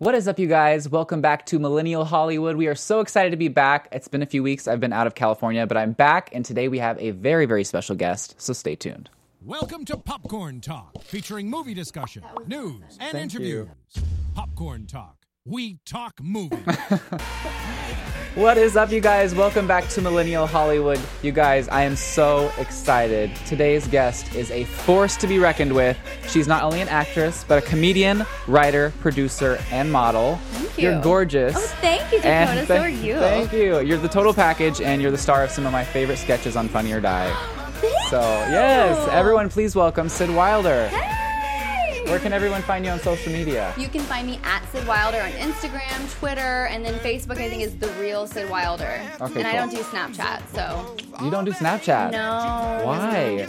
What is up, you guys? Welcome back to Millennial Hollywood. We are so excited to be back. It's been a few weeks. I've been out of California, but I'm back, and today we have a very, very special guest, so stay tuned. Welcome to Popcorn Talk, featuring movie discussion, news, and interviews. Popcorn Talk. We talk movies. What is up, you guys? Welcome back to Millennial Hollywood. You guys, I am so excited. Today's guest is a force to be reckoned with. She's not only an actress, but a comedian, writer, producer, and model. Thank you. You're gorgeous. Oh, thank you, Dakota. so are you. Thank you. You're the total package, and you're the star of some of my favorite sketches on Funny or Die. Thank So, you. yes, everyone, please welcome Syd Wilder. Hey! Where can everyone find you on social media? You can find me at Syd Wilder on Instagram, Twitter, and then Facebook. I think is the real Syd Wilder. Okay, and I don't do Snapchat, so You don't do Snapchat. no. Why?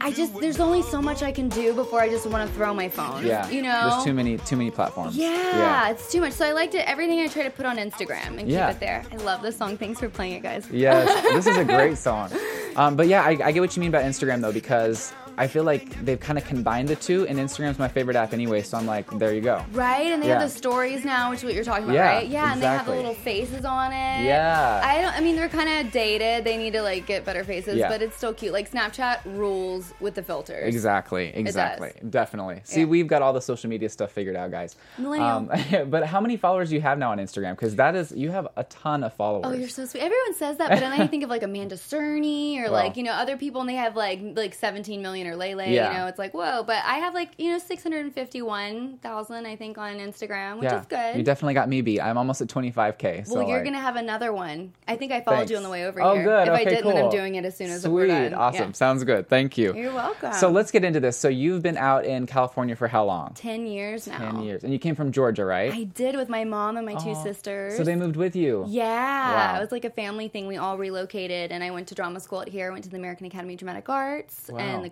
I just there's only so much I can do before I just want to throw my phone. Yeah. You know. There's too many too many platforms. Yeah, yeah. it's too much. So I liked it. Everything I try to put on Instagram and Yeah. keep it there. I love this song. Thanks for playing it, guys. Yes, this is a great song. Um, but yeah, I, I get what you mean about Instagram though, because I feel like they've kind of combined the two, and Instagram's my favorite app anyway. So I'm like, there you go. Right, and they Yeah. have the stories now, which is what you're talking about, Yeah, right? Yeah, and they have the little faces on it. Yeah. I don't. I mean, they're kind of dated. They need to like get better faces, Yeah. but it's still cute. Like Snapchat rules with the filters. Exactly, exactly, definitely. See, we've got all the social media stuff figured out, guys. Millennial. Um, but how many followers do you have now on Instagram? Because that is, you have a ton of followers. Oh, you're so sweet. Everyone says that, but then I think of like Amanda Cerny or Well. like you know other people, and they have like like 17 million or Lele. Yeah. You know, it's like whoa. But I have like you know 651,000 I think on Instagram, which yeah, is good. You definitely got me beat. I'm almost at 25k. So well, you're like- gonna have another one. I think I followed you on the way over oh, here. good. If okay, I didn't, cool. then I'm doing it as soon as Sweet. we're done. Awesome. Yeah. Sounds good. Thank you. You're welcome. So let's get into this. So you've been out in California for how long? 10 years now. 10 years. And you came from Georgia, right? I did with my mom and my two sisters. So they moved with you. yeah, Wow. it was like a family thing. We all relocated, and I went to drama school out here. I went to the American Academy of Dramatic Arts Wow. and the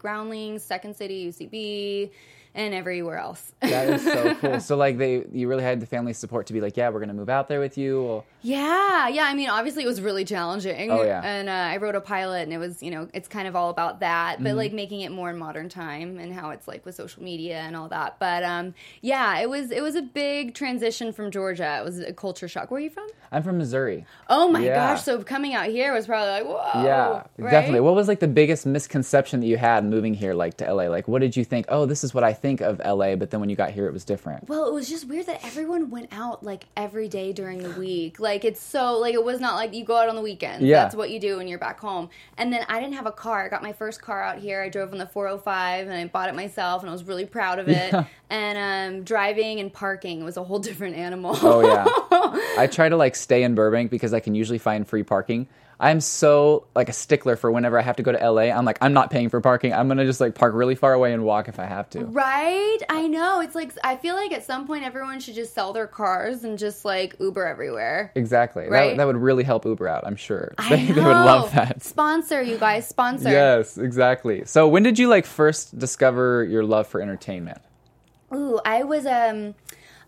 Second City, UCB, and everywhere else. That is so cool. So like they you really had the family support to be like, yeah, we're going to move out there with you. Well, yeah, yeah. I mean, obviously, it was really challenging. Oh, yeah. And uh, I wrote a pilot, and it was, you know, it's kind of all about that, Mm-hmm. but like making it more in modern time and how it's like with social media and all that. But um, yeah, it was it was a big transition from Georgia. It was a culture shock. Where are you from? I'm from Missouri. Oh my Yeah. gosh! So coming out here was probably like, whoa. yeah, right? definitely. What was like the biggest misconception that you had moving here like to LA? Like what did you think, "Oh, this is what I think of LA," but then when you got here it was different? Well, it was just weird that everyone went out like every day during the week. Like it's so like it was not like you go out on the weekends. Yeah. That's what you do when you're back home. And then I didn't have a car. I got my first car out here. I drove on the 405 and I bought it myself and I was really proud of it. Yeah. And um, driving and parking was a whole different animal. Oh yeah. I try to like stay in Burbank because I can usually find free parking. I'm so like a stickler for whenever I have to go to LA. I'm like, I'm not paying for parking. I'm gonna just like park really far away and walk if I have to. Right? I know. It's like I feel like at some point everyone should just sell their cars and just like Uber everywhere. Exactly. That, Right? that would really help Uber out. I'm sure they, they would love that. Sponsor you guys, sponsor. Yes, exactly. So when did you like first discover your love for entertainment? Ooh, I was um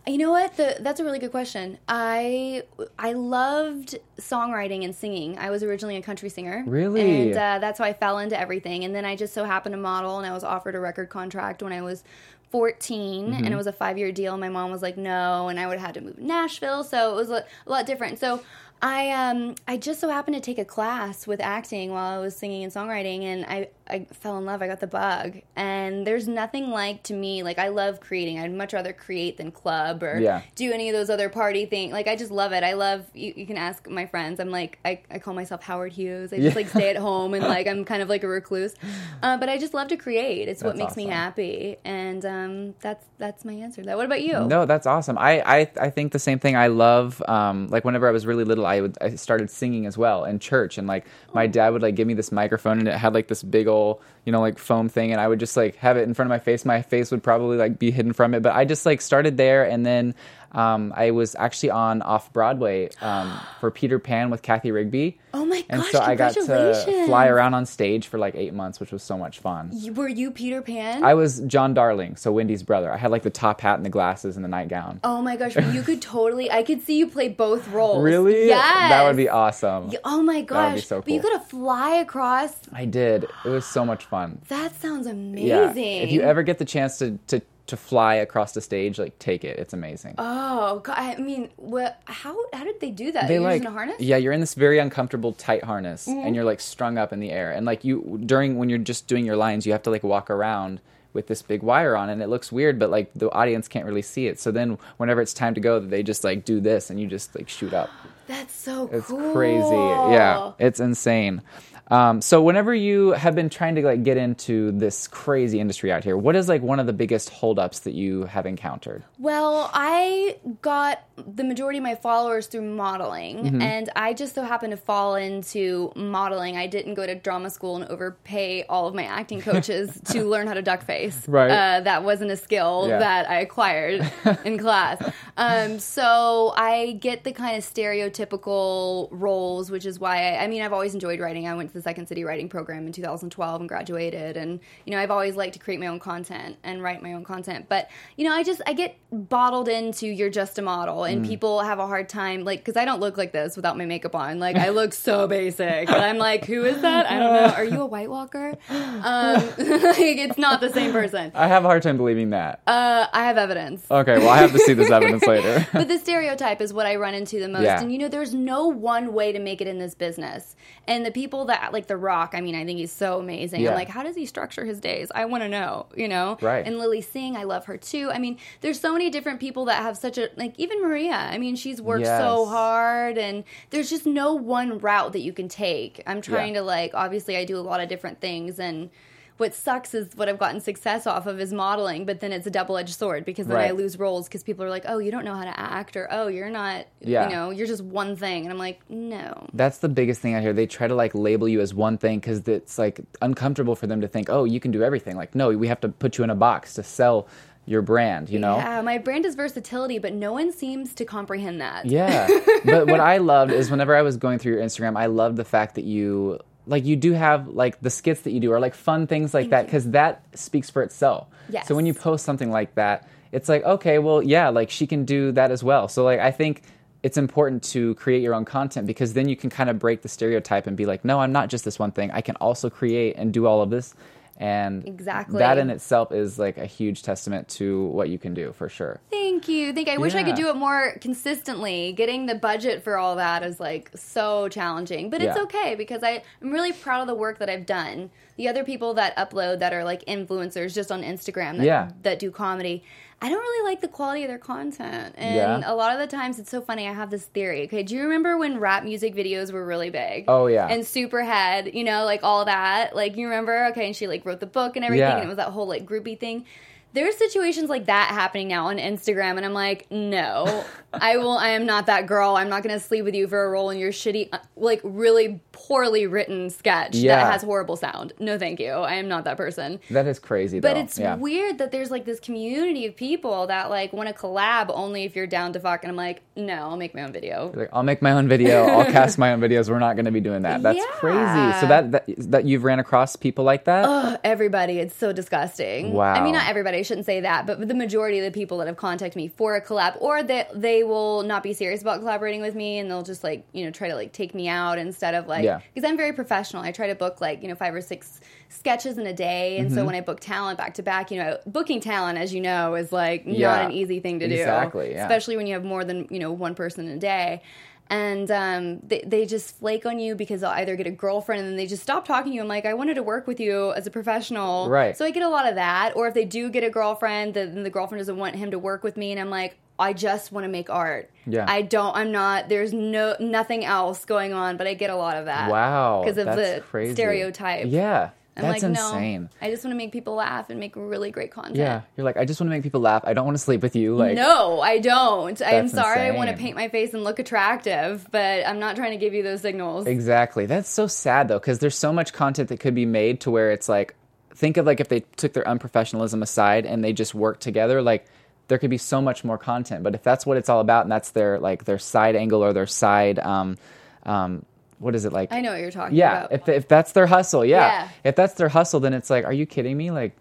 you know what? The, that's a really good question. I I loved songwriting and singing. I was originally a country singer. Really? And uh, that's how I fell into everything. And then I just so happened to model, and I was offered a record contract when I was 14, and it was a five year deal. And my mom was like, no, and I would have had to move to Nashville, so it was a, a lot different. So I um I just so happened to take a class with acting while I was singing and songwriting, and I I fell in love. I got the bug, and there's nothing like to me like I love creating. I'd much rather create than club or Yeah. do any of those other party things. Like I just love it. I love you. You can ask my friends. I'm like I, I call myself Howard Hughes. I just Yeah. like stay at home and like I'm kind of like a recluse, uh, but I just love to create. It's what That's makes me happy, and um, that's that's my answer. to That. What about you? No, that's awesome. I, I, I think the same thing. I love um, like whenever I was really little, I would I started singing as well in church, and like my dad would like give me this microphone, and it had like this big old you know like foam thing, and I would just like have it in front of my face. My face would probably like be hidden from it, but I just like started there, and then um, I was actually on off Broadway um, for Peter Pan with Cathy Rigby. Oh my gosh! And so I got to fly around on stage for like eight months, which was so much fun. You- Were you Peter Pan? I was John Darling, so Wendy's brother. I had like the top hat and the glasses and the nightgown. Oh my gosh, you could totally. I could see you play both roles. Really? Yeah. That would be awesome. Y- Oh my gosh! be so But you cool. could have fly across. I did. It was so much fun. That sounds amazing. Yeah. If you ever get the chance to, to to fly across the stage, like take it. It's amazing. Oh, God, I mean, what? How how did they do that? they You're like using a harness? Mm-hmm. yeah you're in this very uncomfortable tight harness and you're like strung up in the air and like you during when you're just doing your lines you have to like walk around with this big wire on and it looks weird but like the audience can't really see it so then whenever it's time to go they just like do this and you just like shoot up That's so cool. it's cool. crazy yeah it's insane um, so whenever you have been trying to like get into this crazy industry out here what is like one of the biggest holdups that you have encountered Well, I got the majority of my followers through modeling, Mm-hmm. and I just so happened to fall into modeling. I didn't go to drama school and overpay all of my acting coaches to learn how to duck face. Right. Uh, that wasn't a skill Yeah. that I acquired in class. Um, so I get the kind of stereotypical roles, which is why I, I mean, I've always enjoyed writing. I went to the Second City Writing Program in 2012 and graduated, and you know, I've always liked to create my own content and write my own content. But you know, I just I get bottled into you're just a model, and people have a hard time like because I don't look like this without my makeup on. Like I look so basic, and I'm like, who is that? I don't know. Are you a White Walker? Um, like it's not the same person. i have a hard time believing that Uh, I have evidence. okay well i have to see this evidence later but the stereotype is what I run into the most. Yeah. And you know, there's no one way to make it in this business. And the people that like The Rock, I mean, I think he's so amazing. Yeah. I'm like, how does he structure his days? I want to know, you know? Right. And Lilly Singh, I love her too. I mean, there's so many different people that have such a like even Maria. I mean, she's worked so hard and there's just no one route that you can take. I'm trying Yeah. to like obviously I do a lot of different things and what sucks is what I've gotten success off of is modeling, but then it's a double edged sword because then I lose roles because people are like, oh, you don't know how to act, or oh, you're not, Yeah. you know, you're just one thing. And I'm like, no. That's the biggest thing I hear. They try to like label you as one thing because it's like uncomfortable for them to think, oh, you can do everything. Like, no, we have to put you in a box to sell your brand, you know? Yeah, my brand is versatility, but no one seems to comprehend that. Yeah. but what I loved is whenever I was going through your Instagram, I loved the fact that you like you do have like the skits that you do are like fun things like that because that speaks for itself. Yes. So when you post something like that, it's like okay, well, yeah, like she can do that as well. So like I think it's important to create your own content because then you can kind of break the stereotype and be like, no, I'm not just this one thing. I can also create and do all of this. And Exactly. that in itself is like a huge testament to what you can do for sure. Thank you. Thank you. I wish I could do it more consistently. Getting the budget for all that is like so challenging, but it's Yeah. okay because I, I'm really proud of the work that I've done. The other people that upload that are like influencers just on Instagram that, Yeah. that do comedy, I don't really like the quality of their content. And Yeah. a lot of the times it's so funny. I have this theory. Okay, do you remember when rap music videos were really big? Oh, yeah. And Superhead, you know, like all that. Like you remember? Okay, and she like wrote the book and everything, Yeah. and it was that whole like groupie thing. There's situations like that happening now on Instagram, and I'm like, no, I will. I am not that girl. I'm not going to sleep with you for a role in your shitty, uh, like really poorly written sketch Yeah. that has horrible sound. No, thank you. I am not that person. That is crazy But though. it's yeah. weird that there's like this community of people that like want to collab only if you're down to fuck, and I'm like, no, I'll make my own video. Like, I'll make my own video. I'll cast my own videos. We're not going to be doing that. That's Yeah. crazy. So that, that that you've ran across people like that. Ugh, everybody, it's so disgusting. Wow. I mean, not everybody. I shouldn't say that, but the majority of the people that have contacted me for a collab, or that they will not be serious about collaborating with me, and they'll just like you know try to like take me out instead of like Yeah. Because I'm very professional. I try to book like you know five or six sketches in a day, and Mm-hmm. so when I book talent back to back, you know, booking talent, as you know, is like Yeah. not an easy thing to do. Exactly, yeah. Especially when you have more than you know one person in a day. And um, they, they just flake on you because they'll either get a girlfriend and then they just stop talking to you. I'm like, I wanted to work with you as a professional. Right. So I get a lot of that. Or if they do get a girlfriend, then the girlfriend doesn't want him to work with me. And I'm like, I just want to make art. Yeah. I don't, I'm not, there's no, nothing else going on, but I get a lot of that. wow. Because of the crazy. stereotype. Yeah. I'm that's like, insane. no, I just want to make people laugh and make really great content. Yeah. You're like, I just want to make people laugh. I don't want to sleep with you. Like, No, I don't. I'm sorry. I want to paint my face and look attractive, but I'm not trying to give you those signals. Exactly. That's so sad though, because there's so much content that could be made to where it's like, think of like if they took their unprofessionalism aside and they just worked together, like there could be so much more content. But if that's what it's all about, and that's their like their side angle or their side, um, um, what is it like? I know what you're talking Yeah, about. if if that's their hustle, yeah. Yeah. If that's their hustle, then it's like, are you kidding me? Like,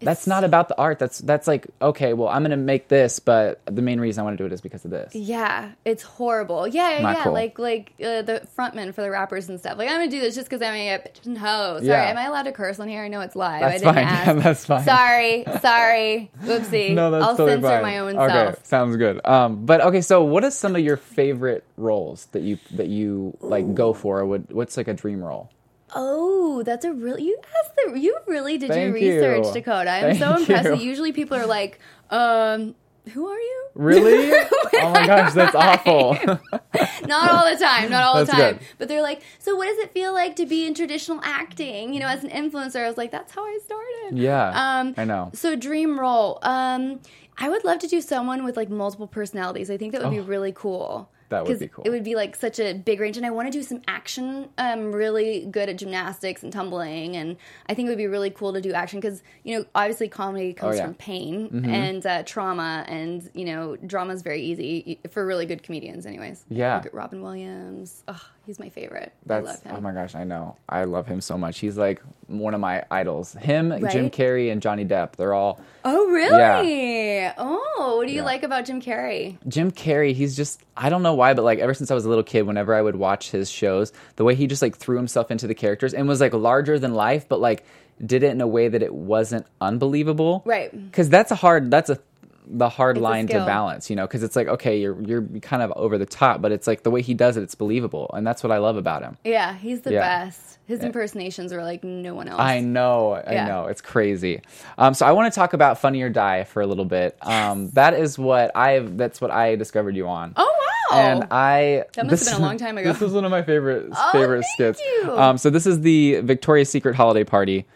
that's not about the art. That's that's like okay, well, I'm gonna make this, but the main reason I want to do it is because of this. Yeah, it's horrible. Yeah, yeah, yeah. cool. Like like uh, the frontman for the rappers and stuff. Like I'm gonna do this just because I'm a bitch and hoe. Sorry, Yeah. am I allowed to curse on here? I know it's live. That's I didn't fine. ask. Yeah, that's fine. Sorry, sorry. Oopsie. No, that's I'll totally censor fine. my own okay, self. sounds good. Um, but okay, so what are some of your favorite roles that you that you like go for? Or would what's like a dream role? Oh, that's a really you asked the you really did Thank your research, you. Dakota. I'm so impressed. that Usually people are like, um, who are you? Really? oh my gosh, that's awful. not all the time, not all the time. good. But they're like, so what does it feel like to be in traditional acting? You know, as an influencer, I was like, that's how I started. yeah, Um, I know. So dream role. Um, I would love to do someone with like multiple personalities. I think that would be Oh, really cool. That would be cool. It would be like such a big range, and I want to do some action. I'm really good at gymnastics and tumbling, and I think it would be really cool to do action because you know, obviously, comedy comes Oh, yeah. Mm-hmm. from pain and uh, trauma, and you know, drama is very easy for really good comedians. Anyways, Yeah. Look at Robin Williams. Oh, he's my favorite. I That's love him. oh my gosh, I know. I love him so much. He's like one of my idols. Him, Jim Carrey, and Johnny Depp. They're all Oh, really? Yeah. Oh, what do you Yeah. like about Jim Carrey? Jim Carrey, he's just I don't know why, but like ever since I was a little kid, whenever I would watch his shows, the way he just like threw himself into the characters and was like larger than life, but like did it in a way that it wasn't unbelievable. Right. Because that's a hard that's a the hard It's line to balance, you know, because it's like okay, you're you're kind of over the top, but it's like the way he does it, it's believable, and that's what I love about him. Yeah, he's the Yeah. best. His impersonations are like no one else. I know, I know, it's crazy. Um, so I want to talk about Funny or Die for a little bit. Um, that is what I that's what I discovered you on. Oh wow! And I That must have been a long time ago. This is one of my favorite Oh, favorite thank skits. you. Um, so this is the Victoria's Secret holiday party,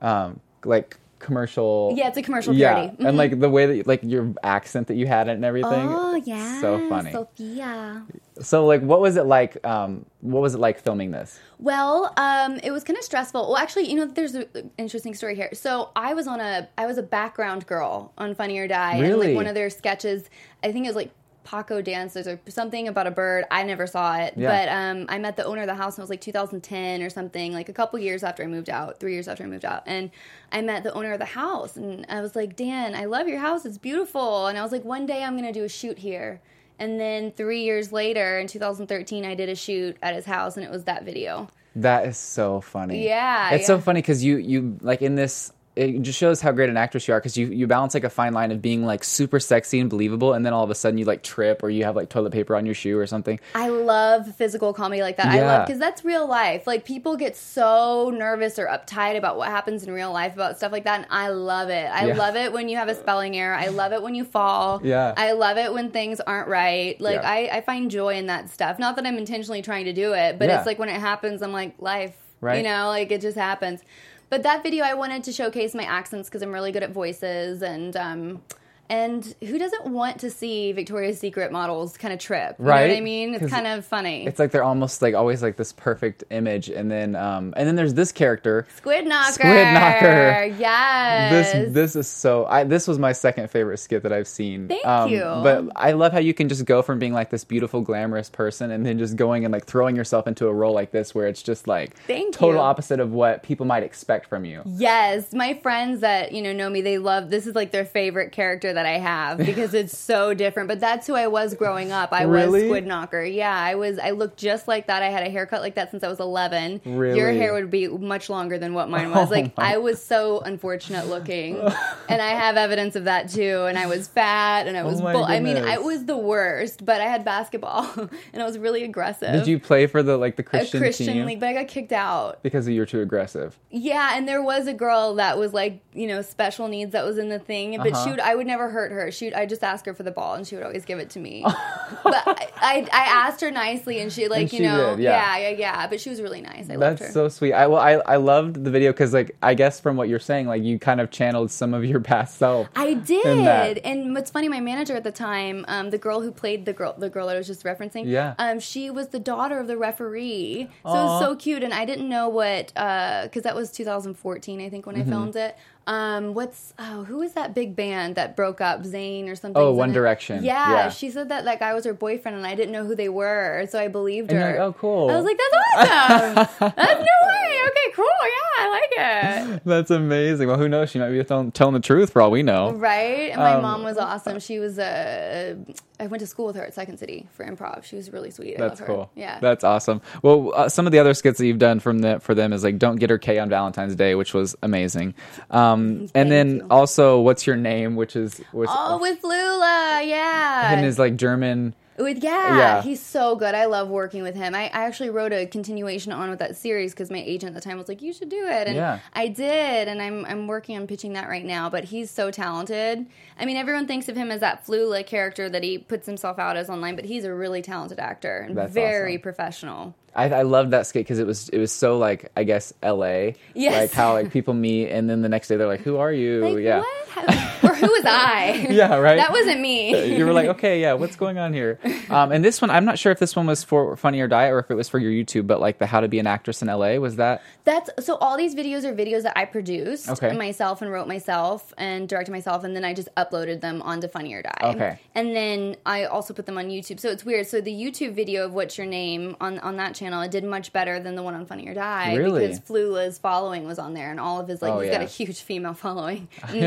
um, like commercial. yeah, it's a commercial yeah, parody. Mhm. and like the way that like your accent that you had it and everything. oh yeah, so funny. Sophia. So like, what was it like? Um, what was it like filming this? Well, um, it was kind of stressful. Well, actually, you know, there's an interesting story here. So I was on a, I was a background girl on Funny or Die, and Really? like one of their sketches, I think it was like Paco dances or something about a bird. I never saw it, Yeah. but um, I met the owner of the house, and it was like 2010 or something, like a couple years after I moved out, three years after I moved out, and I met the owner of the house, and I was like, Dan, I love your house, it's beautiful, and I was like, one day I'm gonna do a shoot here. And then three years later, in 2013, I did a shoot at his house, and it was that video. That is so funny. Yeah, it's so funny because you you like in this. It just shows how great an actress you are because you, you balance like a fine line of being like super sexy and believable, and then all of a sudden you like trip or you have like toilet paper on your shoe or something. I love physical comedy like that. I love because that's real life. Like people get so nervous or uptight about what happens in real life about stuff like that, and I love it. I Yeah. love it when you have a spelling error. I love it when you fall. Yeah. I love it when things aren't right. Like Yeah. I, I find joy in that stuff. Not that I'm intentionally trying to do it, but Yeah. it's like when it happens, I'm like life. Right. You know, like it just happens. But that video, I wanted to showcase my accents because I'm really good at voices and. um and who doesn't want to see Victoria's Secret models kind of trip? You know Right? what I mean? it's kind of funny. It's like they're almost like always like this perfect image, and then um and then there's this character. Squid Knocker. Squid Knocker. Yes. This this is so. I this was my second favorite skit that I've seen. Thank um, you. But I love how you can just go from being like this beautiful, glamorous person, and then just going and like throwing yourself into a role like this, where it's just like Thank total you. opposite of what people might expect from you. Yes, my friends that you know know me, they love this is like their favorite character that I have because it's so different. But that's who I was growing up. I Really? was Squid Knocker. Yeah, I was. I looked just like that. I had a haircut like that since I was eleven. Your hair would be much longer than what mine was. Oh Like my- I was so unfortunate looking, and I have evidence of that too. And I was fat, and I was. Oh bull- I mean. I was the worst. But I had basketball, and I was really aggressive. Did you play for the like the Christian, Christian team league? But I got kicked out. because you were too aggressive? Yeah, and there was a girl that was like, you know, special needs that was in the thing, but Uh-huh. she would, I would never hurt her. She, I just ask her for the ball, and she would always give it to me. but I, I, I asked her nicely, and she like, And you she know, did, yeah. yeah. yeah, yeah, But she was really nice. I loved her. That's so sweet. I well, I I loved the video because like I guess from what you're saying, like you kind of channeled some of your past self. I did, and what's funny, my manager at the time, um, the girl who played the girl, the girl that I was just referencing, Yeah. um, she was the daughter of the referee, so it was so cute, and I didn't know what, because that was 2014, I think, when Mm-hmm. I filmed it. Um, what's oh, who was that big band that broke up? Zayn or something? Oh, One? Direction. Yeah, Yeah. she said that that guy was her boyfriend, and I didn't know who they were, so I believed And her. like, oh, cool. I was like, that's awesome. that's no way. Okay, cool, yeah, I like it. That's amazing. Well, who knows? She might be telling, telling the truth for all we know. Right? And my Um, mom was awesome. She was uh, I went to school with her at Second City for improv. She was really sweet. I That's love her. cool. Yeah. that's awesome. Well, uh, some of the other skits that you've done from the for them is like "Don't Get Her K on Valentine's Day," which was amazing. Um, Um, Thank and then you. also, "What's Your Name," which is which oh, with Flula, yeah. and is like German. With yeah, Yeah. he's so good. I love working with him. I, I actually wrote a continuation on with that series because my agent at the time was like, "You should do it," and Yeah. I did. And I'm I'm working on pitching that right now. But he's so talented. I mean, everyone thinks of him as that Flula character that he puts himself out as online, but he's a really talented actor and That's very awesome. professional. I, I loved that skit because it was it was so like I guess L.A. Yes. Like how like people meet and then the next day they're like, "Who are you?" Like, yeah. what? How- or who was I? Yeah, right. That wasn't me. you were like, okay, yeah, what's going on here? Um, and this one, I'm not sure if this one was for Funny or Die or if it was for your YouTube, but like the How to Be an Actress in LA was that? That's so. All these videos are videos that I produced Okay. myself and wrote myself and directed myself, and then I just uploaded them onto Funny or Die. Okay. And then I also put them on YouTube. So it's weird. So the YouTube video of What's Your Name on on that channel, it did much better than the one on Funny or Die Really? because Flula's following was on there, and all of his like Oh, he's got a huge female following. Some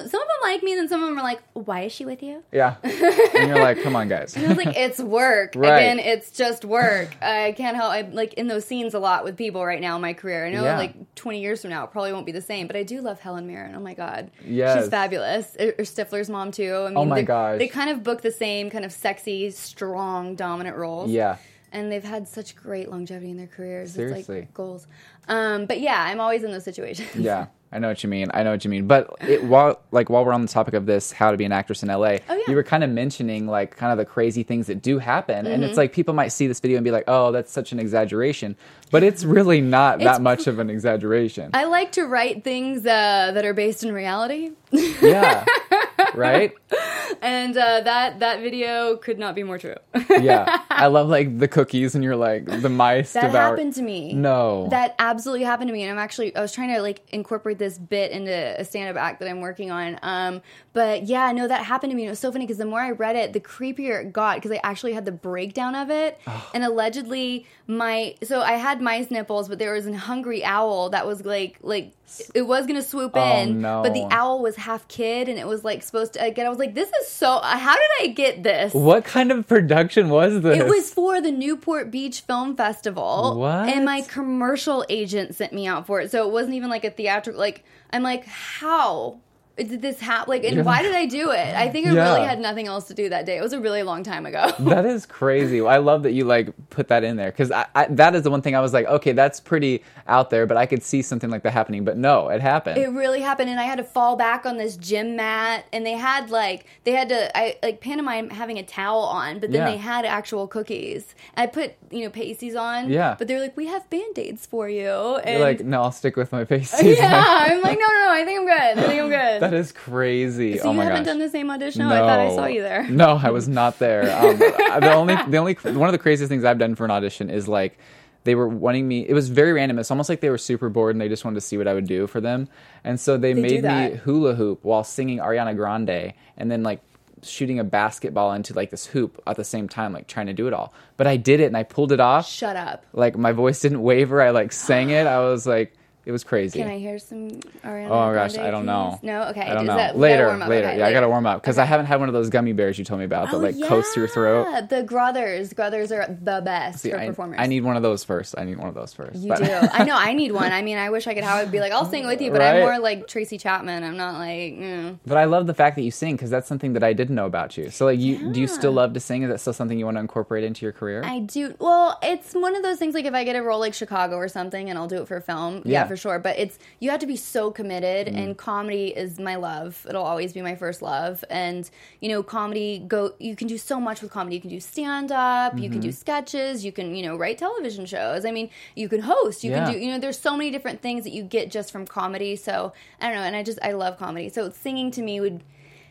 of them like me, and then some of them are like, "Why is she with you?" Yeah. and you're like, come on, guys. I was like, it's work. Right. Again, it's just work. I can't help. I'm like in those scenes a lot with people right now in my career. I know, Yeah. like 20 years from now, it probably won't be the same. But I do love Helen Mirren. Oh my god, Yes. she's fabulous. Or or Stifler's mom too. I oh mean, Oh my they, gosh. they kind of book the same kind of sexy, strong, dominant roles. Yeah. And they've had such great longevity in their careers. It's Seriously. like goals. Um, but yeah, I'm always in those situations. Yeah. I know what you mean. I know what you mean. But it, while like while we're on the topic of this, how to be an actress in LA, Oh, yeah. you were kind of mentioning like kind of the crazy things that do happen, and Mm-hmm. it's like people might see this video and be like, "Oh, that's such an exaggeration," but it's really not It's- that much of an exaggeration. I like to write things uh, that are based in reality. yeah. right. and uh, that that video could not be more true. Yeah. I love like the cookies, and you're like the mice That devour. happened to me. No. That absolutely happened to me. And I'm actually, I was trying to like incorporate this bit into a stand up act that I'm working on. Um, but yeah, no, that happened to me. And it was so funny because the more I read it, the creepier it got because I actually had the breakdown of it. And allegedly, my, so I had mice nipples, but there was a hungry owl that was like, like, it was gonna swoop Oh, in, no. but the owl was half kid, and it was like supposed to. Again, I was like, "This is so. How did I get this?" what kind of production was this? It was for the Newport Beach Film Festival. What? And my commercial agent sent me out for it. So it wasn't even like a theatrical like I'm like, how did this happen? Like, and You're why did I do it? I think I Yeah. really had nothing else to do that day. It was a really long time ago. That is crazy. I love that you like put that in there because I, I, that is the one thing I was like, okay, that's pretty out there, but I could see something like that happening. But no, it happened. It really happened, and I had to fall back on this gym mat, and they had like they had to I like pantomime having a towel on, but then Yeah. they had actual cookies. I put you know pasties on, Yeah. but they're like, we have band aids for you, and You're like, no, I'll stick with my pasties. yeah, I'm like, no, no, no, I think I'm good. I think I'm good. that is crazy. So oh you my haven't gosh. done the same audition? Oh, I thought I saw you there. No, I was not there. Um, the only, the only, one of the craziest things I've done for an audition is like they were wanting me. It was very random. It's almost like they were super bored and they just wanted to see what I would do for them. And so they, They made me hula hoop while singing Ariana Grande, and then like shooting a basketball into like this hoop at the same time, like trying to do it all. But I did it and I pulled it off. Shut up. Like my voice didn't waver. I like sang it. I was like, it was crazy. Can I hear some Ariana? Oh my gosh, Grande, I don't know. No, okay. I don't know. that- we gotta later, later. Yeah, I gotta warm up because I haven't had one of those gummy bears you told me about that Oh, like coats your throat. yeah, The Grethers. Grethers are the best See, for I, performers. I need one of those first. I need one of those first. You But- do. I know. I need one. I mean, I wish I could. have I'd be like, I'll sing with you, but I'm more like Tracy Chapman. I'm not like. Mm. But I love the fact that you sing because that's something that I didn't know about you. So like, you do you still love to sing? Is that still something you want to incorporate into your career? I do. Well, it's one of those things. Like if I get a role like Chicago or something, and I'll do it for film, yeah, Yeah. for sure. But it's you have to be so committed, Mm. and comedy is my love. It'll always be my first love. And you know, comedy go. You can do so much with comedy. You can do stand up. You Mm-hmm. can do sketches. You can you know write television shows. I mean, you can host. You Yeah. can do. You know, there's so many different things that you get just from comedy. So I don't know. And I just I love comedy. So singing to me would.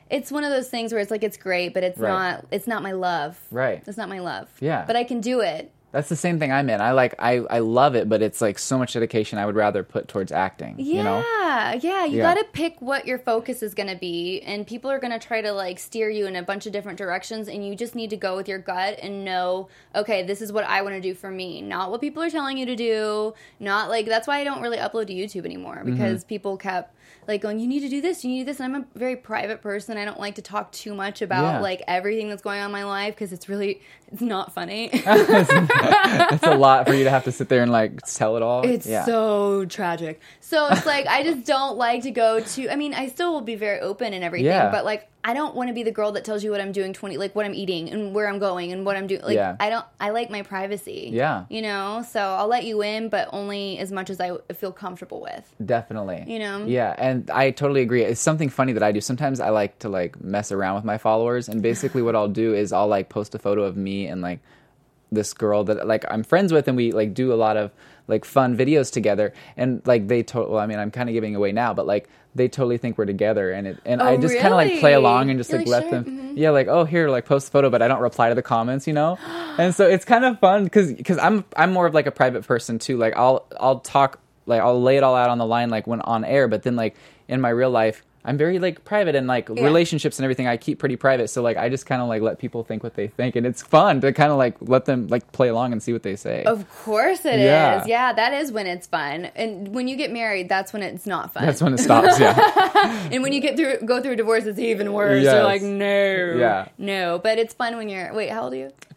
It's one of those things where it's like it's great, but it's Right. not. It's not my love. Right. It's not my love. Yeah. But I can do it. That's the same thing I'm in. I like I I love it, but it's like so much dedication I would rather put towards acting. Yeah, You know? yeah. You Yeah. got to pick what your focus is going to be, and people are going to try to like steer you in a bunch of different directions, and you just need to go with your gut and know, okay, this is what I want to do for me, not what people are telling you to do. Not like that's why I don't really upload to YouTube anymore Mm-hmm. because people kept like going, you need to do this, you need to do this, and I'm a very private person. I don't like to talk too much about Yeah. like everything that's going on in my life because it's really it's not funny. It's a lot for you to have to sit there and like tell it all. It's yeah. so tragic. So it's like I just don't like to go to. I mean, I still will be very open and everything, Yeah. but like I don't want to be the girl that tells you what I'm doing twenty, like what I'm eating and where I'm going and what I'm doing. Like Yeah. I don't. I like my privacy. Yeah. you know. So I'll let you in, but only as much as I feel comfortable with. Definitely. You know? Yeah, and I totally agree. It's something funny that I do. Sometimes I like to like mess around with my followers, and basically what I'll do is I'll like post a photo of me and like this girl that like I'm friends with, and we like do a lot of like fun videos together, and like they totally, well, I mean, I'm kind of giving away now, but like they totally think we're together, and it and I Oh, just kind of like play along and just You're like, like, let sure, mm-hmm. them, yeah, like oh here, like post the photo, but I don't reply to the comments, you know, and so it's kind of fun because because I'm I'm more of like a private person too. Like I'll I'll talk like I'll lay it all out on the line like when on air, but then like in my real life. I'm very like private and like relationships and everything I keep pretty private. So like I just kind of like let people think what they think and it's fun to kind of like let them like play along and see what they say. Of course it is. Yeah. Yeah, that is when it's fun. And when you get married, that's when it's not fun. That's when it stops. Yeah. and when you get through go through a divorce, it's even worse. Yes. You're like, no, Yeah. no. But it's fun when you're. Wait, how old are you?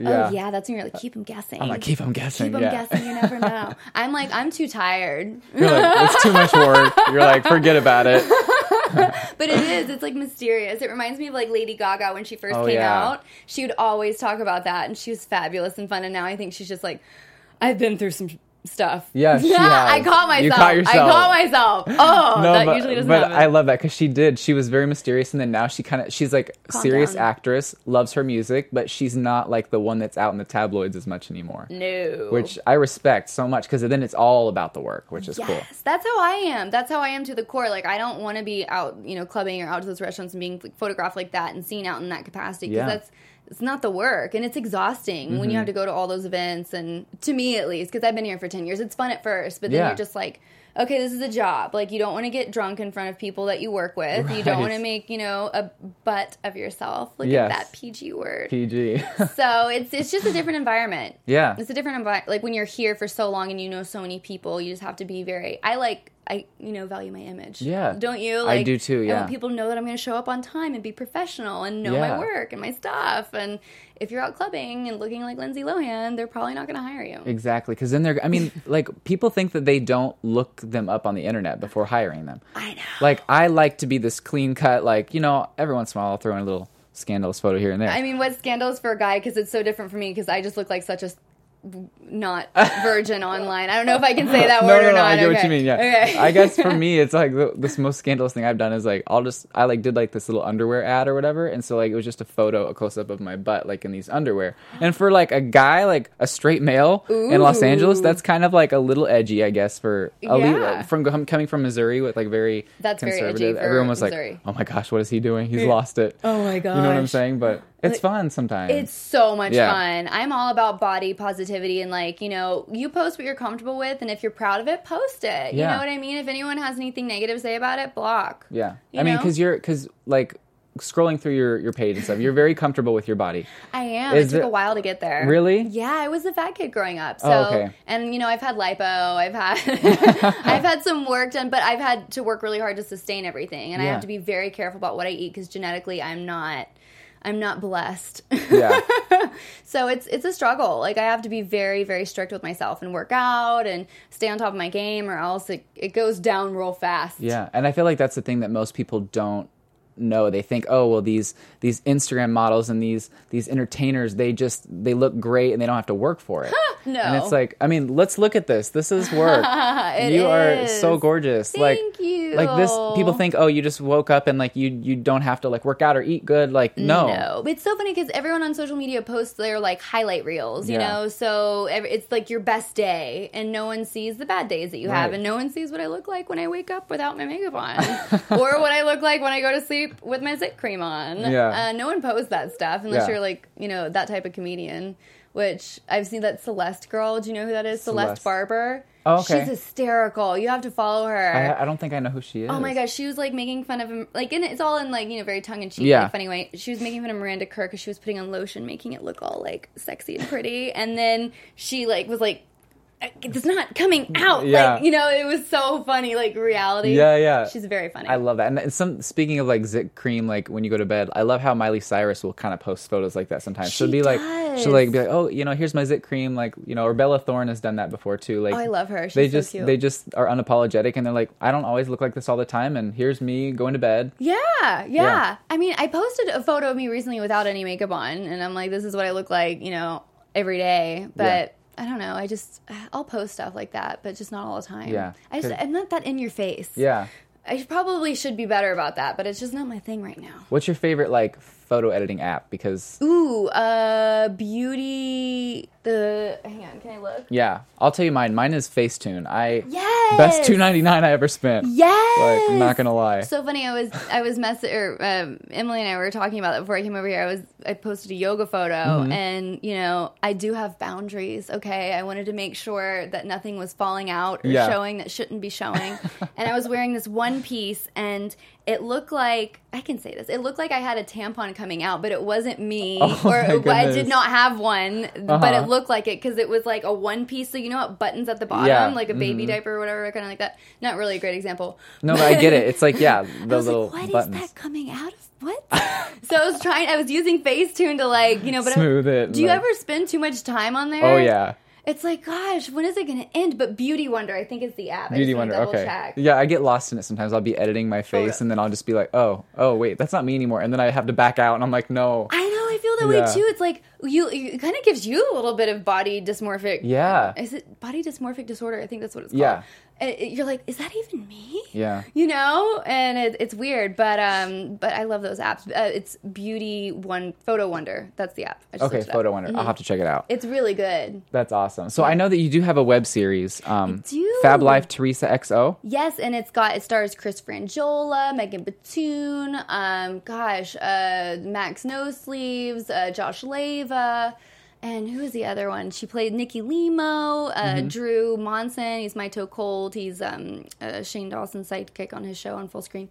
21. Oh yeah, that's when you're like, keep them guessing. I'm like, keep them guessing. Keep them yeah. guessing. You never know. I'm like, I'm too tired. You're like, it's too much work. You're like, forget about it. But it is. It's like mysterious. It reminds me of like Lady Gaga when she first Oh, came yeah. out. She would always talk about that, and she was fabulous and fun. And now I think she's just like, I've been through some stuff. Yeah. I caught myself. You caught yourself. I caught myself. Oh, No, that but, usually doesn't but happen. I love that because she did. She was very mysterious, and then now she kind of she's like Calm serious down. actress, loves her music, but she's not like the one that's out in the tabloids as much anymore. no. Which I respect so much because then it's all about the work, which is Yes, cool. that's how I am. That's how I am to the core. Like I don't want to be out, you know, clubbing or out to those restaurants and being like, photographed like that and seen out in that capacity because Yeah. That's it's not the work and it's exhausting when you mm-hmm. have to go to all those events and to me at least because I've been here for 10 years it's fun at first but then Yeah. you're just like okay this is a job like you don't want to get drunk in front of people that you work with you don't want to make you know a butt of yourself look Yes. at that PG word PG. so it's it's just a different environment. Yeah. it's a different environment. Like when you're here for so long and you know so many people, you just have to be very. I like I you know value my image. Yeah. don't you? I do too, Yeah, I want people to know that I'm going to show up on time and be professional and know Yeah. my work and my stuff. And if you're out clubbing and looking like Lindsay Lohan, they're probably not going to hire you. exactly, because then they're. I mean, like people think that they don't look them up on the internet before hiring them. I know. Like I like to be this clean cut. Like you know, every once in a while I'll throw in a little scandalous photo here and there. I mean, what's scandalous for a guy because it's so different for me because I just look like such a not virgin online. I don't know if I can say that no, word no, or no. not. I get what you mean. Yeah. Okay. I guess for me, it's like the, this most scandalous thing I've done is like I'll just I like did like this little underwear ad or whatever, and so like it was just a photo, a close up of my butt, like in these underwear. And for like a guy, like a straight male in Los Angeles, that's kind of like a little edgy, I guess. For Yeah. from coming from Missouri with like very That's very edgy conservative, for everyone was Missouri. like, "Oh my gosh, what is he doing? He's lost it." Oh my god, You know what I'm saying? But it's Like, fun sometimes. It's so much Yeah. fun. I'm all about body positivity and like, you know, you post what you're comfortable with and if you're proud of it, post it. You Yeah. know what I mean? If anyone has anything negative to say about it, block. yeah. You I mean, because you're because like scrolling through your your page and stuff, you're very comfortable with your body. I am. Is it took it- a while to get there. Really? Yeah, I was a fat kid growing up. Oh, so, Oh, okay. and you know, I've had lipo, I've had I've had some work done, but I've had to work really hard to sustain everything, and I have to be very careful about what I eat because genetically, I'm not. I'm not blessed. Yeah. so it's it's a struggle. Like I have to be very very strict with myself and work out and stay on top of my game, or else it, it goes down real fast. Yeah, and I feel like that's the thing that most people don't know. They think, oh, well, these these Instagram models and these these entertainers, they just they look great and they don't have to work for it. No. and it's like, I mean, let's look at this. This is work. You are so is. gorgeous. like, you. like this. People think, oh, you just woke up and like you you don't have to like work out or eat good. Like, no, No, it's so funny because everyone on social media posts their like highlight reels, you Yeah. know. So it's like your best day, and no one sees the bad days that you have, and no one sees what I look like when I wake up without my makeup on, or what I look like when I go to sleep with my zit cream on. Yeah. uh, no one posts that stuff unless Yeah. you're like you know that type of comedian. Which I've seen that Celeste girl. Do you know who that is? Celeste, Celeste. Barber. Oh, okay. She's hysterical. You have to follow her. I, I don't think I know who she is. Oh my gosh, she was like making fun of him, like, and it's all in like you know very tongue in cheek, Yeah. like, funny way. She was making fun of Miranda Kerr because she was putting on lotion, making it look all like sexy and pretty, and then she like was like, Uh, "It's not coming mm, out." Yeah. Like you know, it was so funny, like reality. Yeah, yeah. She's very funny. I love that. And some speaking of like zit cream, like when you go to bed, I love how Miley Cyrus will kind of post photos like that sometimes. she'll She be like, she'll like be like, oh, you know, here's my zit cream, like you know, or Bella Thorne has done that before too. Like, Oh, I love her. She's they so just cute. they just are unapologetic and they're like, I don't always look like this all the time, and here's me going to bed. Yeah, yeah, Yeah. I mean, I posted a photo of me recently without any makeup on, and I'm like, this is what I look like, you know, every day. But Yeah. I don't know. I just I'll post stuff like that, but just not all the time. Yeah. I just I'm not that in your face. Yeah. I probably should be better about that, but it's just not my thing right now. What's your favorite like photo editing app? Because Ooh, uh, beauty. The hang on, can I look? yeah, I'll tell you mine. Mine is Facetune. I Yes. best two ninety nine I ever spent. Yes. Like, I'm not gonna lie. So funny. I was I was mess or um, Emily and I were talking about it before I came over here. I was I posted a yoga photo, Mm-hmm. and you know I do have boundaries. Okay, I wanted to make sure that nothing was falling out or Yeah. showing that shouldn't be showing. and I was wearing this one piece, and it looked like I can say this. It looked like I had a tampon coming out, but it wasn't me, Oh, or I did not have one, but Uh-huh. it looked like it because it was like a one piece. So you know what buttons at the bottom, Yeah. Mm-hmm. like a baby diaper or whatever, kind of like that. Not really a great example. No, but I get it. It's like yeah, the I was little like, "What is buttons. that coming out of? What? so I was trying. I was using Facetune to like, you know, but I- Smooth it, Do you like- ever spend too much time on there? Oh yeah. It's like, gosh, when is it going to end? But Beauty Wonder, I think is the app. Beauty Wonder. Okay. check. Yeah, I get lost in it sometimes. I'll be editing my face yeah. and then I'll just be like, oh, oh, wait, that's not me anymore. And then I have to back out and I'm like, no. I know. I feel that Yeah. way too. It's like you. It kind of gives you a little bit of body dysmorphic. Yeah. Is it body dysmorphic disorder? I think that's what it's called. It- you're like, is that even me? Yeah. You know, and it, it's weird, but um, but I love those apps. Uh, it's Beauty One Photo Wonder. That's the app. I Okay, looked it up. Photo Wonder. I'll have to check it out. It's really good. That's awesome. So I know that you do have a web series. Um, do. Fab Life Teresa XO. Yes, and it's got it stars Chris Frangiola, Megan Batoon, um, gosh, uh, Max No Sleeves, uh, Josh Leyva, and who is the other one? She played Nikki Limo, uh, Mm-hmm. Drew Monson. He's my toe cold. He's um, uh, Shane Dawson's sidekick on his show on full screen.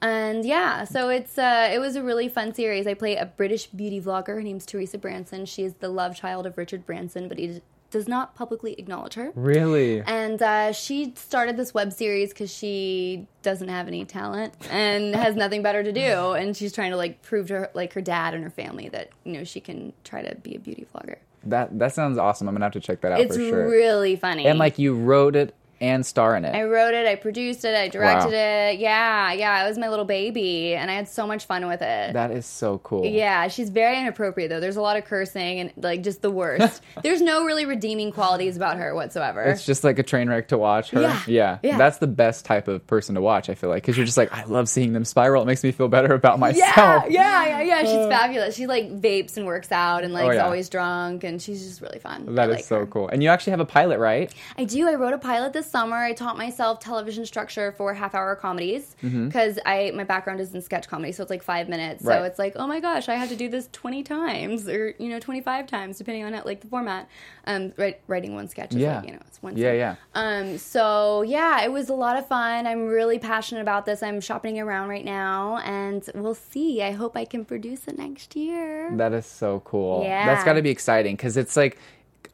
And yeah, so it's uh, it was a really fun series. I play a British beauty vlogger. Her name's Teresa Branson. She is the love child of Richard Branson, but he does not publicly acknowledge her. Really? And uh, she started this web series because she doesn't have any talent and has nothing better to do, and she's trying to like prove to her, like her dad and her family that you know she can try to be a beauty vlogger. That that sounds awesome. I'm gonna have to check that out It's for sure. really funny. and like you wrote it and star in it. I wrote it, I produced it, I directed Wow. it. Yeah, yeah, it was my little baby, and I had so much fun with it. that is so cool. Yeah, she's very inappropriate though. There's a lot of cursing and like just the worst. There's no really redeeming qualities about her whatsoever. It's just like a train wreck to watch her. Yeah. yeah. Yeah. That's the best type of person to watch, I feel like. Because you're just like, I love seeing them spiral. It makes me feel better about myself. Yeah, yeah, yeah, yeah. She's uh. fabulous. She like vapes and works out and like Oh, is always drunk and she's just really fun. That I is like so her. cool. And you actually have a pilot, right? I do. I wrote a pilot this summer. I taught myself television structure for half hour comedies Mm-hmm. because I my background is in sketch comedy, so it's like five minutes. Right. So it's like, oh my gosh, I have to do this twenty times or you know twenty five times depending on it, like the format. Um, write, writing one sketch is Yeah. like you know it's one. Yeah, yeah. Um, so yeah, it was a lot of fun. I'm really passionate about this. I'm shopping around right now, and we'll see. I hope I can produce it next year. That is so cool. Yeah. That's got to be exciting because it's like,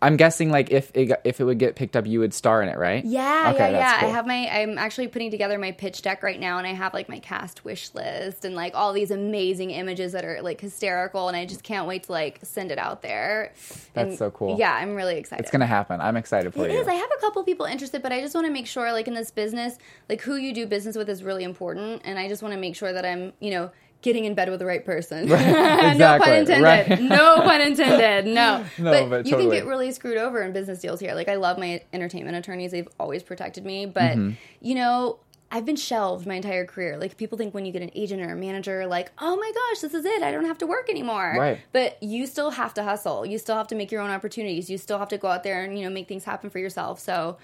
I'm guessing like if it if it would get picked up, you would star in it, right? Yeah, Okay, yeah, yeah. cool. I have my. I'm actually putting together my pitch deck right now, and I have like my cast wish list and like all these amazing images that are like hysterical, and I just can't wait to like send it out there. That's And, so cool. Yeah, I'm really excited. It's gonna happen. I'm excited for It you. is. I have a couple people interested, but I just want to make sure, like in this business, like who you do business with is really important, and I just want to make sure that I'm, you know, getting in bed with the right person. no pun intended. right. No pun intended. No. No, but, but you can get really screwed over in business deals here. Like I love my entertainment attorneys; they've always protected me, but Mm-hmm. you know. I've been shelved my entire career. Like people think when you get an agent or a manager, like, oh my gosh, this is it. I don't have to work anymore. Right. But you still have to hustle. You still have to make your own opportunities. You still have to go out there and you know make things happen for yourself. So,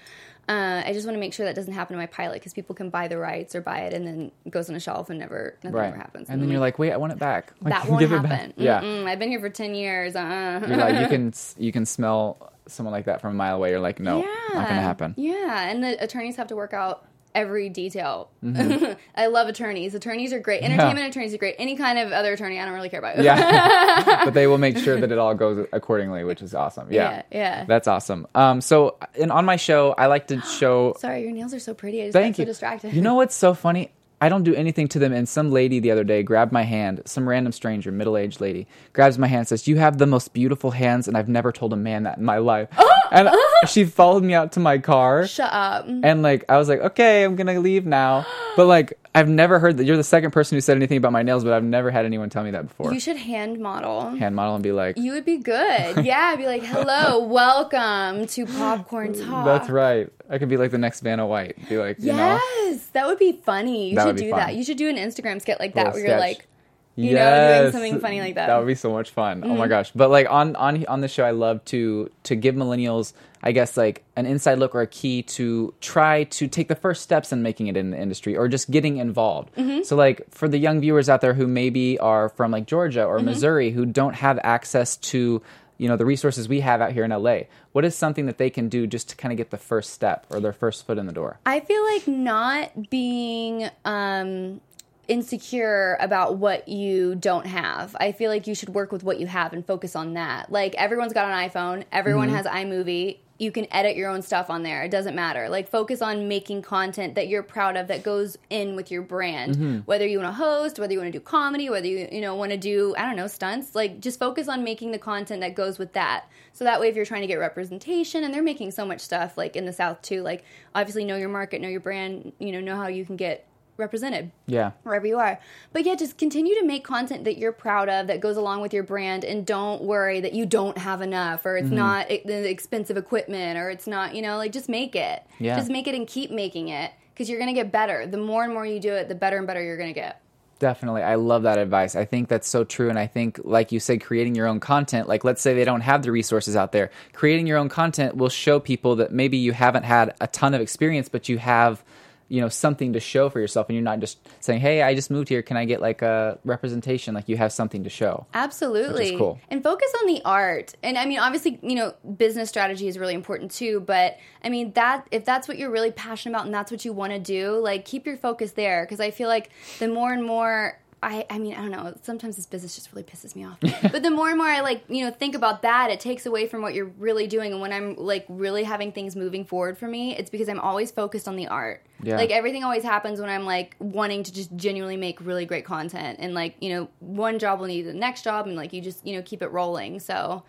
Uh, I just want to make sure that doesn't happen to my pilot because people can buy the rights or buy it and then it goes on a shelf and never nothing right. ever happens. And then you're like, wait, I want it back. Like, that won't give it happen. back. Yeah. Mm-mm, I've been here for ten years. Uh-uh. You're like, you can you can smell someone like that from a mile away. You're like, no, yeah, not gonna happen. Yeah, and the attorneys have to work out every detail. Mm-hmm. I love attorneys. Attorneys are great. Entertainment attorneys are great. Any kind of other attorney, I don't really care about. Yeah, but they will make sure that it all goes accordingly, which is awesome. Yeah, Yeah, yeah. that's awesome. Um, so and on my show, I like to show. Sorry, your nails are so pretty. I just Thank got you. so distracted. You know what's so funny? I don't do anything to them, and some lady the other day grabbed my hand. Some random stranger, middle-aged lady, grabs my hand, and says, "You have the most beautiful hands, and I've never told a man that in my life." And she followed me out to my car. Shut up. And like I was like, okay, I'm gonna leave now. But like I've never heard that you're the second person who said anything about my nails, but I've never had anyone tell me that before. You should hand model. Hand model and be like, You would be good. Yeah, be like, hello, welcome to Popcorn Talk. that's right. I could be like the next Vanna White. Be like, you know, Yes, that would be funny. You should do fun. that. You should do an Instagram skit like that where you're like, you know, doing Yes. something funny like that. Mm-hmm. That would be so much fun. Oh my gosh! But like on on on the show, I love to to give millennials, I guess, like an inside look or a key to try to take the first steps in making it in the industry or just getting involved. Mm-hmm. So like for the young viewers out there who maybe are from like Georgia or Mm-hmm. Missouri who don't have access to you know the resources we have out here in LA, what is something that they can do just to kind of get the first step or their first foot in the door? I feel like not being um, insecure about what you don't have. I feel like you should work with what you have and focus on that. Like everyone's got an iPhone, everyone mm-hmm. has iMovie. You can edit your own stuff on there. It doesn't matter. Like focus on making content that you're proud of that goes in with your brand. Mm-hmm. Whether you want to host, whether you want to do comedy, whether you you know want to do I don't know stunts. Like just focus on making the content that goes with that. So that way, if you're trying to get representation, and they're making so much stuff like in the South too. Like obviously know your market, know your brand. You know know how you can get represented Yeah. wherever you are. But yeah, just continue to make content that you're proud of that goes along with your brand and don't worry that you don't have enough or it's Mm-hmm. not the expensive equipment or it's not, you know, like just make it. Yeah. Just make it and keep making it because you're going to get better. The more and more you do it, the better and better you're going to get. Definitely. I love that advice. I think that's so true. And I think, like you said, creating your own content, like let's say they don't have the resources out there, creating your own content will show people that maybe you haven't had a ton of experience, but you have, you know, something to show for yourself. And you're not just saying, hey, I just moved here. Can I get like a representation? Like you have something to show. Absolutely. Cool. And focus on the art. And I mean, obviously, you know, business strategy is really important too. But I mean, that if that's what you're really passionate about and that's what you want to do, like keep your focus there. Because I feel like the more and more. I, I mean, I don't know. Sometimes this business just really pisses me off. but the more and more I like, you know, think about that, it takes away from what you're really doing. And when I'm like really having things moving forward for me, it's because I'm always focused on the art. Yeah. Like everything always happens when I'm like wanting to just genuinely make really great content and like, you know, one job will need the next job and like you just, you know, keep it rolling. So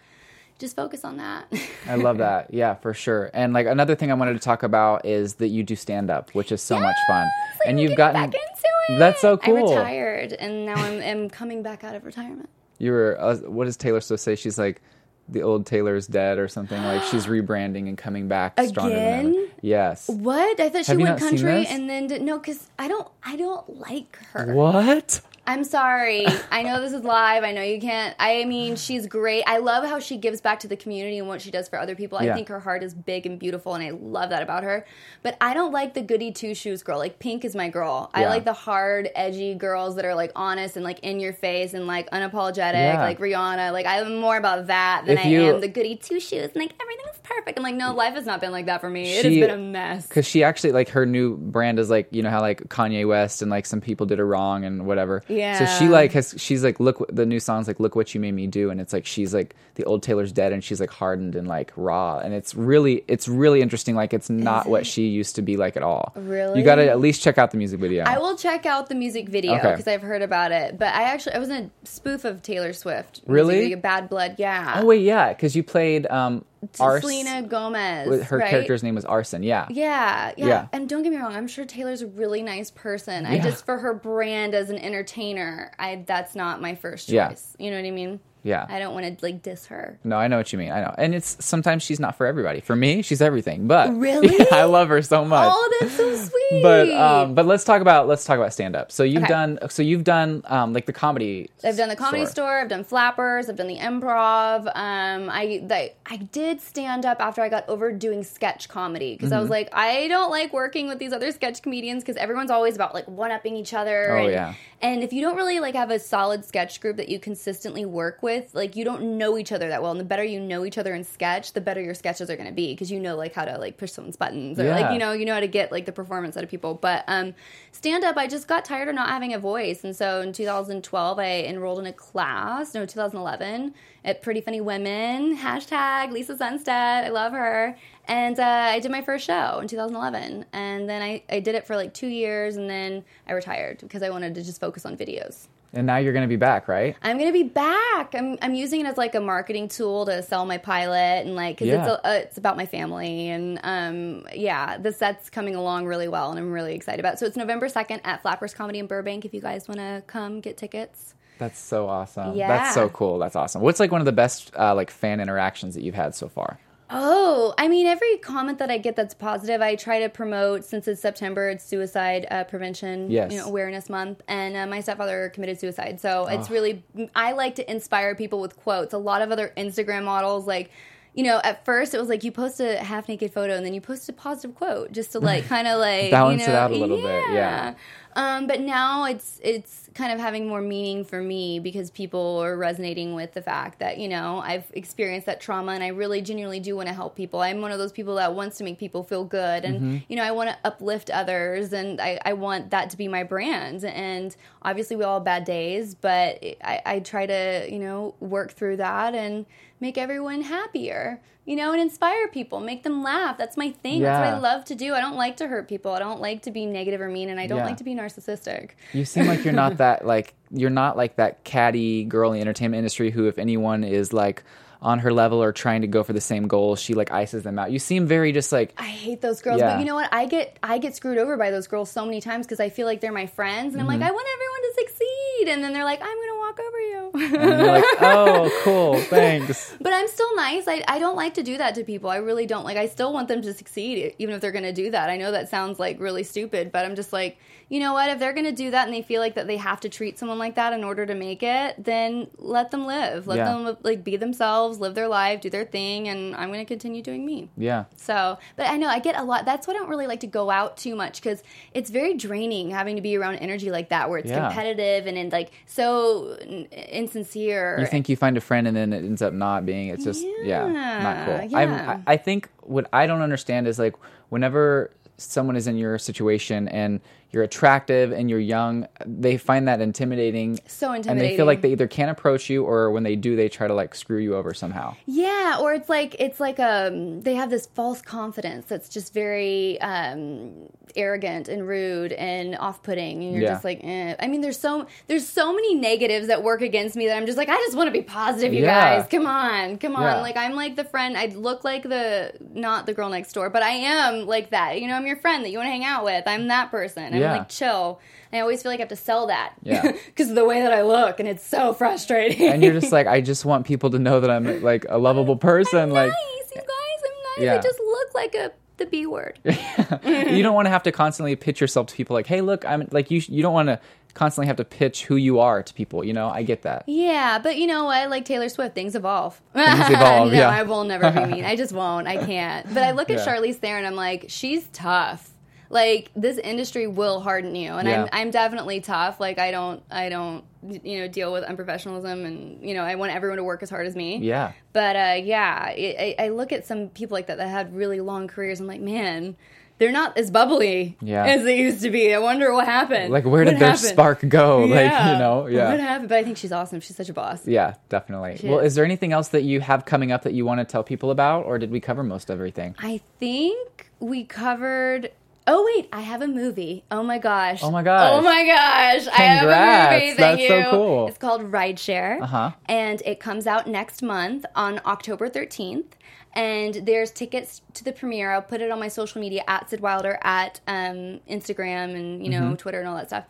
just focus on that. I love that. Yeah, for sure. And like another thing I wanted to talk about is that you do stand up, which is so much fun. Yes, I'm and you've gotten back into it. That's so cool. I retired and now I'm, I'm coming back out of retirement. you were uh, what does Taylor Swift say? She's like the old Taylor's dead or something. Like she's rebranding and coming back stronger than ever. Again? Yes. What? I thought she Have went country and then did, no, because I don't I don't like her. What? I'm sorry. I know this is live. I know you can't. I mean, she's great. I love how she gives back to the community and what she does for other people. I Yeah. think her heart is big and beautiful, and I love that about her. But I don't like the goody two shoes girl. Like Pink is my girl. I like the hard, edgy girls that are like honest and like in your face and like unapologetic, Yeah. like Rihanna. Like I'm more about that than If I you- am the goody two shoes. And like everything's perfect. I'm like, no, life has not been like that for me. It She- has been a mess. Because she actually like her new brand is like you know how like Kanye West and like some people did her wrong and whatever. Yeah. So she like has she's like look the new songs like look what you made me do and it's like she's like the old Taylor's dead and she's like hardened and like raw and it's really it's really interesting. Like it's not what she used to be like at all. Really? You got to at least check out the music video. I will check out the music video Okay. because I've heard about it. But I actually I was in a spoof of Taylor Swift. Really? video, Bad Blood. Yeah. Oh wait, yeah, because you played um Ars- Selena Gomez. Her right? character's name was Arson. Yeah. Yeah, yeah, Yeah. And don't get me wrong, I'm sure Taylor's a really nice person. I Yeah. just for her brand as an entertainer, I that's not my first choice. Yeah. You know what I mean? Yeah. I don't want to like diss her. No, I know what you mean. I know, and it's sometimes she's not for everybody. For me, she's everything. But Really? yeah, I love her so much. Oh, that's so sweet. but um, but let's talk about let's talk about stand up. So you've Okay. done so you've done um, like the comedy. I've done the comedy store. I've done flappers. I've done the improv. Um, I the, I did stand up after I got over doing sketch comedy because I was Mm-hmm. like, I don't like working with these other sketch comedians because everyone's always about like one upping each other. Oh, and, yeah. And if you don't really like have a solid sketch group that you consistently work with, like you don't know each other that well. And the better you know each other in sketch, the better your sketches are going to be because you know like how to like push someone's buttons or Yeah. like you know you know how to get like the performance out of people. But um, stand up, I just got tired of not having a voice, and so in 2012 I enrolled in a class. No, 2011 at Pretty Funny Women. Hashtag Lisa Sundstedt. I love her. And uh, I did my first show in 2011, and then I, I did it for like two years, and then I retired because I wanted to just focus on videos. And now you're going to be back, right? I'm gonna be back. I'm I'm using it as like a marketing tool to sell my pilot and like because Yeah. it's a, uh, it's about my family and um yeah the set's coming along really well and I'm really excited about. it. So it's November second at Flappers Comedy in Burbank. If you guys want to come get tickets. That's so awesome. Yeah. That's so cool. That's awesome. What's like one of the best uh, like fan interactions that you've had so far? Oh, I mean, every comment that I get that's positive, I try to promote since it's September. It's Suicide uh, Prevention Yes. you know, Awareness Month, and uh, my stepfather committed suicide. So it's really, I like to inspire people with quotes. A lot of other Instagram models, like, you know, at first it was like you post a half naked photo and then you post a positive quote just to like kind of like Balance you it know, out a little bit, yeah. Um, but now it's it's kind of having more meaning for me because people are resonating with the fact that you know I've experienced that trauma and I really genuinely do want to help people. I'm one of those people that wants to make people feel good and Mm-hmm. you know I want to uplift others and I, I want that to be my brand. And obviously we all have bad days, but I, I try to you know work through that and make everyone happier. You know, and inspire people, make them laugh. That's my thing. That's what I love to do. I don't like to hurt people. I don't like to be negative or mean, and I don't Yeah. like to be narcissistic. You seem like you're not that like you're not like that catty girl in the entertainment industry who if anyone is like on her level or trying to go for the same goal, she like ices them out. You seem very just like I hate those girls, Yeah. but you know what? I get I get screwed over by those girls so many times because I feel like they're my friends, and I'm Mm-hmm. like, I want everyone to succeed, and then they're like, I'm gonna walk over you. and you're like, oh, cool, thanks. But I'm still nice. I, I don't like to do that to people. I really don't. Like, I still want them to succeed, even if they're to do that. I know that sounds like really stupid, but I'm just like, you know what? If they're going to do that and they feel like that they have to treat someone like that in order to make it, then let them live. Let Yeah. them like be themselves, live their life, do their thing, and I'm going to continue doing me. Yeah. So, but I know I get a lot. That's why I don't really like to go out too much because it's very draining having to be around energy like that, where it's Yeah. competitive and, and like so n- insincere. You think you find a friend and then it ends up not being. It's just yeah, not cool. Yeah, I'm- yeah. I, I think what I don't understand is like whenever someone is in your situation and you're attractive and you're young, they find that intimidating. So intimidating. And they feel like they either can't approach you or when they do, they try to like screw you over somehow. Yeah, or it's like it's like um they have this false confidence that's just very um arrogant and rude and off-putting and you're Yeah. just like eh. I mean there's so there's so many negatives that work against me that I'm just like I just want to be positive you Yeah. guys. Come on. Come on. Yeah. Like I'm like the friend I look like the not the girl next door, but I am like that. You know, I'm your friend that you want to hang out with. I'm that person. I'm Yeah. like chill. I always feel like I have to sell that. Yeah. Cuz of the way that I look and it's so frustrating. And you're just like, I just want people to know that I'm like a lovable person. like, nice, you guys. I'm nice. Yeah. I just look like a the B word. you don't want to have to constantly pitch yourself to people like, hey, look, I'm like you. You don't want to constantly have to pitch who you are to people. You know, I get that. yeah, but you know what? Like Taylor Swift, things evolve. Things evolve, no, yeah. I will never be mean. I just won't. I can't. But I look at Yeah. Charlize Theron. I'm like, she's tough. Like this industry will harden you, and Yeah. I'm I'm definitely tough. Like I don't I don't you know deal with unprofessionalism, and you know I want everyone to work as hard as me. Yeah. But uh, yeah, I, I I look at some people like that that had really long careers. I'm like, man, they're not as bubbly Yeah. as they used to be. I wonder what happened. Like, where did What their happened? spark go? Like, you know, yeah. What happened? But I think she's awesome. She's such a boss. Yeah, definitely. She Well, is. is there anything else that you have coming up that you want to tell people about, or did we cover most of everything? I think we covered. Oh wait, I have a movie. Oh my gosh. Oh my gosh. Oh my gosh. I have a Congrats. movie. Thank That's you. so cool. It's called Rideshare. Uh-huh. And it comes out next month on October 13th. And there's tickets to the premiere. I'll put it on my social media at Syd Wilder at um, Instagram and you know Mm-hmm. Twitter and all that stuff.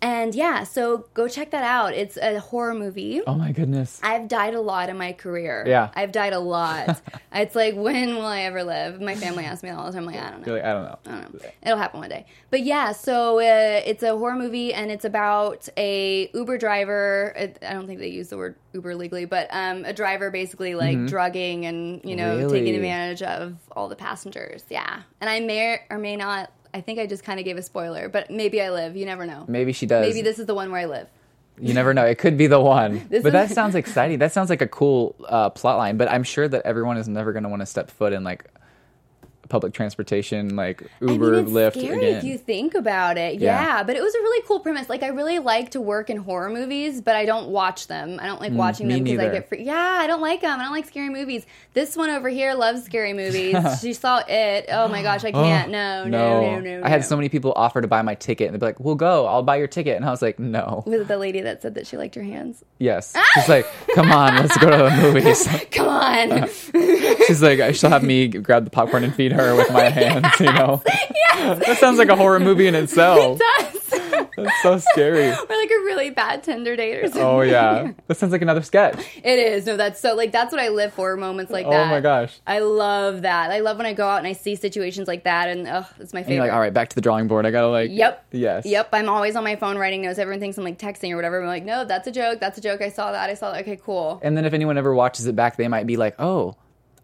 And yeah, so go check that out. It's a horror movie. Oh my goodness. I've died a lot in my career. Yeah. I've died a lot. it's like, when will I ever live? My family asks me all the time. I'm like, I don't know. Like, I don't know. I don't know. It'll happen one day. But yeah, so uh, it's a horror movie and it's about a Uber driver. I don't think they use the word Uber legally, but um, a driver basically like drugging and, you know, Mm-hmm. Really? taking advantage of all the passengers. Yeah. And I may or may not, I think I just kind of gave a spoiler, but maybe I live. You never know. Maybe she does. Maybe this is the one where I live. You never know. It could be the one. But that sounds exciting. That sounds like a cool uh, plot line. But I'm sure that everyone is never going to want to step foot in like public transportation, like Uber, I mean, Lyft scary again. if you think about it. Yeah. Yeah. but it was a really cool premise. Like, I really like to work in horror movies, but I don't watch them. I don't like watching Mm, me them because I get free. Yeah, I don't like them. I don't like scary movies. This one over here loves scary movies. she saw it. Oh my gosh, I can't. no, no, no, no, I had no. so many people offer to buy my ticket, and they'd be like, "We'll go. I'll buy your ticket." And I was like, "No." Was it the lady that said that she liked your hands? Yes. She's like, "Come on, let's go to the movies." Come on. She's like, "She'll have me grab the popcorn and feed her with my hands." You know. That sounds like a horror movie in itself. It Does. That's so scary. or like a really bad Tinder date or something. Oh yeah, that sounds like another sketch. It is. No, that's so like that's what I live for. Moments like Oh that. Oh my gosh. I love that. I love when I go out and I see situations like that, and oh, it's my And favorite. you're like, all right, back to the drawing board. I gotta like. Yep. Yes. Yep. I'm always on my phone writing notes. Everyone thinks I'm like texting or whatever. I'm like, no, that's a joke. That's a joke. I saw that. I saw that. Okay, cool. And then if anyone ever watches it back, they might be like, oh.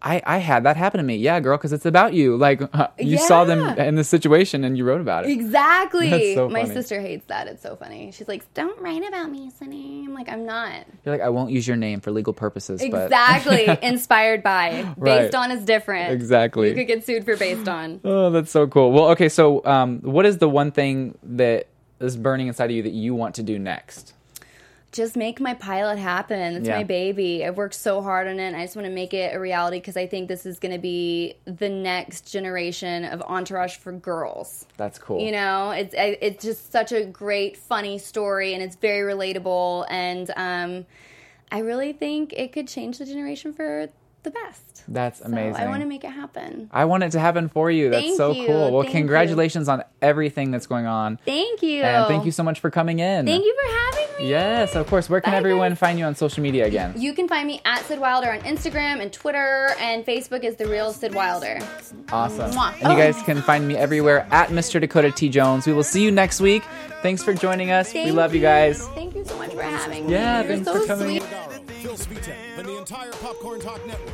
I, I had that happen to me. Yeah, girl, because it's about you. Like, huh, you saw them in this situation and you wrote about it. Exactly. So my sister hates that. It's so funny. She's like, don't write about me, Sunny. I'm like, I'm not. You're like, I won't use your name for legal purposes, but. Exactly. Inspired by. Right. Based on is different. Exactly. You could get sued for based on. Oh, that's so cool. Well, okay, so um, what is the one thing that is burning inside of you that you want to do next? Just make my pilot happen. It's Yeah. my baby. I've worked so hard on it. And I just want to make it a reality because I think this is going to be the next generation of entourage for girls. That's cool. You know, it's it's just such a great, funny story, and it's very relatable. And um, I really think it could change the generation for the best. That's So amazing. I want to make it happen. I want it to happen for you. That's Thank so you. cool. Well, Thank you. congratulations on everything that's going on. Thank you. And thank you so much for coming in. Thank you for having me. Yes, of course. Where can Bye, everyone guys. find you on social media again? You can find me at Syd Wilder on Instagram and Twitter, and Facebook is the real Syd Wilder. Awesome. Mwah. And you guys can find me everywhere at Mr. Dakota T. Jones. We will see you next week. Thanks for joining us. we love you guys. Thank you so much for having me. Yeah, You're thanks so for coming sweet. Madaro, Phil Svitek, and the entire Popcorn Talk Network.